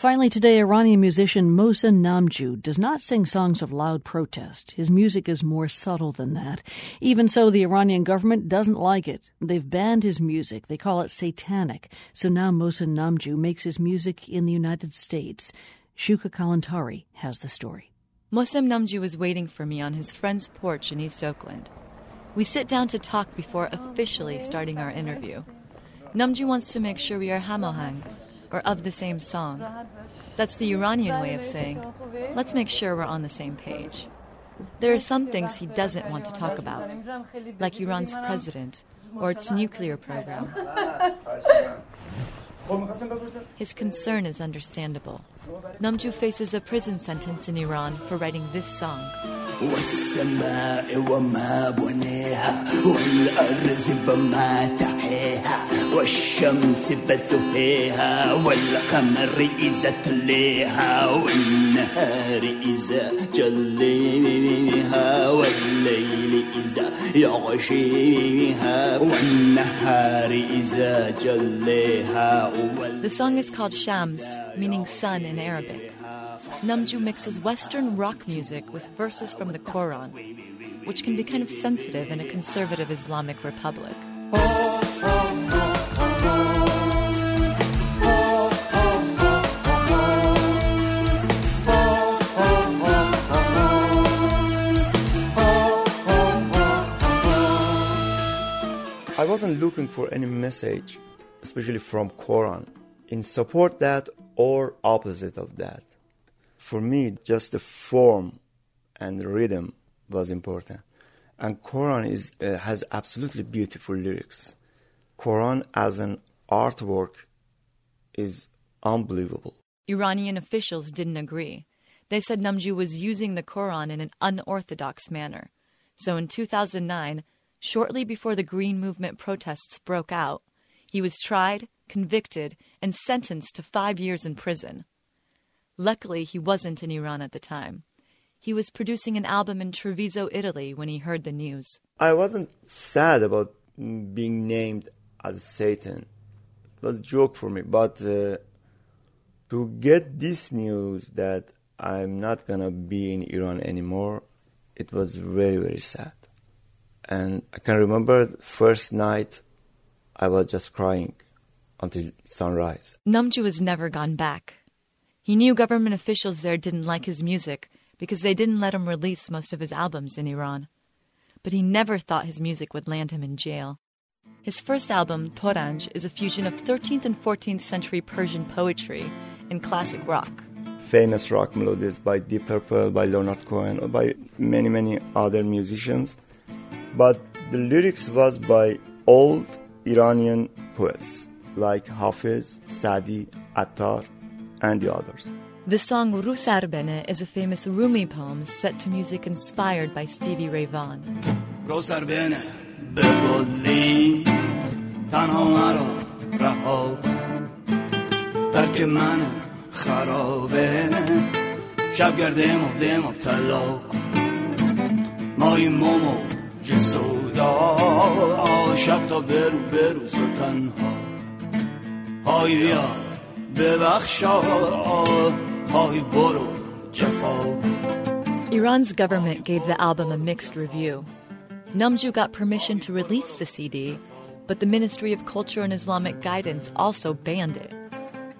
Finally, today, Iranian musician Mohsen Namjoo does not sing songs of loud protest. His music is more subtle than that. Even so, the Iranian government doesn't like it. They've banned his music. They call it satanic. So now Mohsen Namjoo makes his music in the United States. Shuka Kalantari has the story. Mohsen Namjoo was waiting for me on his friend's porch in East Oakland. We sit down to talk before officially starting our interview. Namjoo wants to make sure we are hamohang, or of the same song. That's the Iranian way of saying, let's make sure we're on the same page. There are some things he doesn't want to talk about, like Iran's president or its nuclear program. His concern is understandable. Namjoo faces a prison sentence in Iran for writing this song. والشمس الليل إذا والنهار إذا جليها The song is called Shams, meaning sun in Arabic. Namjoo mixes Western rock music with verses from the Quran, which can be kind of sensitive in a conservative Islamic republic. I wasn't looking for any message, especially from Quran, in support that or opposite of that for me, just the form and the rhythm was important. And Quran is, uh, has absolutely beautiful lyrics. Quran as an artwork is unbelievable. Iranian officials didn't agree. They said Namjoo was using the Quran in an unorthodox manner. So in 2009, shortly before the Green Movement protests broke out, he was tried, convicted, and sentenced to five years in prison. Luckily, he wasn't in Iran at the time. He was producing an album in Treviso, Italy, when he heard the news. I wasn't sad about being named as Satan. It was a joke for me, but uh, to get this news that I'm not gonna be in Iran anymore, it was very, very sad. And I can remember the first night I was just crying until sunrise. Namjoo has never gone back. He knew government officials there didn't like his music because they didn't let him release most of his albums in Iran. But he never thought his music would land him in jail. His first album, Toranj, is a fusion of 13th and 14th century Persian poetry and classic rock. Famous rock melodies by Deep Purple, by Leonard Cohen, or by many, many other musicians. But the lyrics was by old Iranian poets like Hafiz, Sadi, Attar, and the others. The song Ru Sarbene is a famous Rumi poem set to music inspired by Stevie Ray Vaughan. شب سودا شب تا برو بروز و تنها های بیا ببخشا های برو جفا Iran's government gave the album a mixed review. Namjoo got permission to release the CD, but the Ministry of Culture and Islamic Guidance also banned it.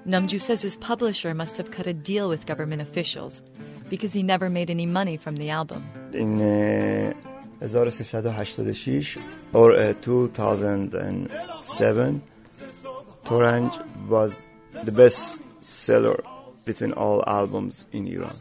Namjoo says his publisher must have cut a deal with government officials because he never made any money from the album. In uh, 1386 or uh, 2007, Toranj was the best seller between all albums in Iran.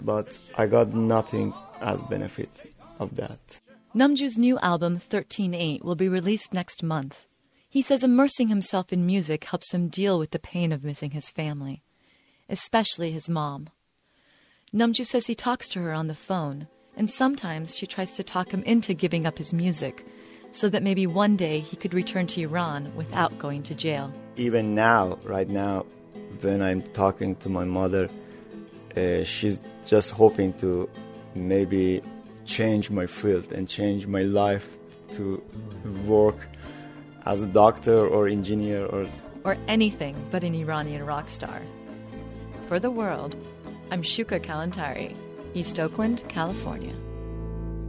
But I got nothing as benefit of that. Namjoo's new album 138 will be released next month. He says immersing himself in music helps him deal with the pain of missing his family, especially his mom. Namjoo says he talks to her on the phone, and sometimes she tries to talk him into giving up his music so that maybe one day he could return to Iran without going to jail. Even now, right now, when I'm talking to my mother, uh, she's just hoping to maybe change my field and change my life to work as a doctor or engineer or or anything but an Iranian rock star. For the world, I'm Shuka Kalantari, East Oakland, California.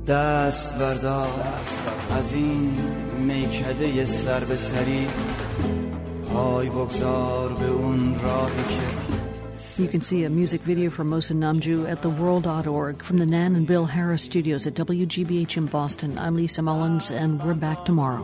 دست بردار از این میکده سر به سری پای بگذار به اون راهی که You can see a music video for Mohsen Namjoo at theworld.org from the Nan and Bill Harris studios at WGBH in Boston. I'm Lisa Mullins, and we're back tomorrow.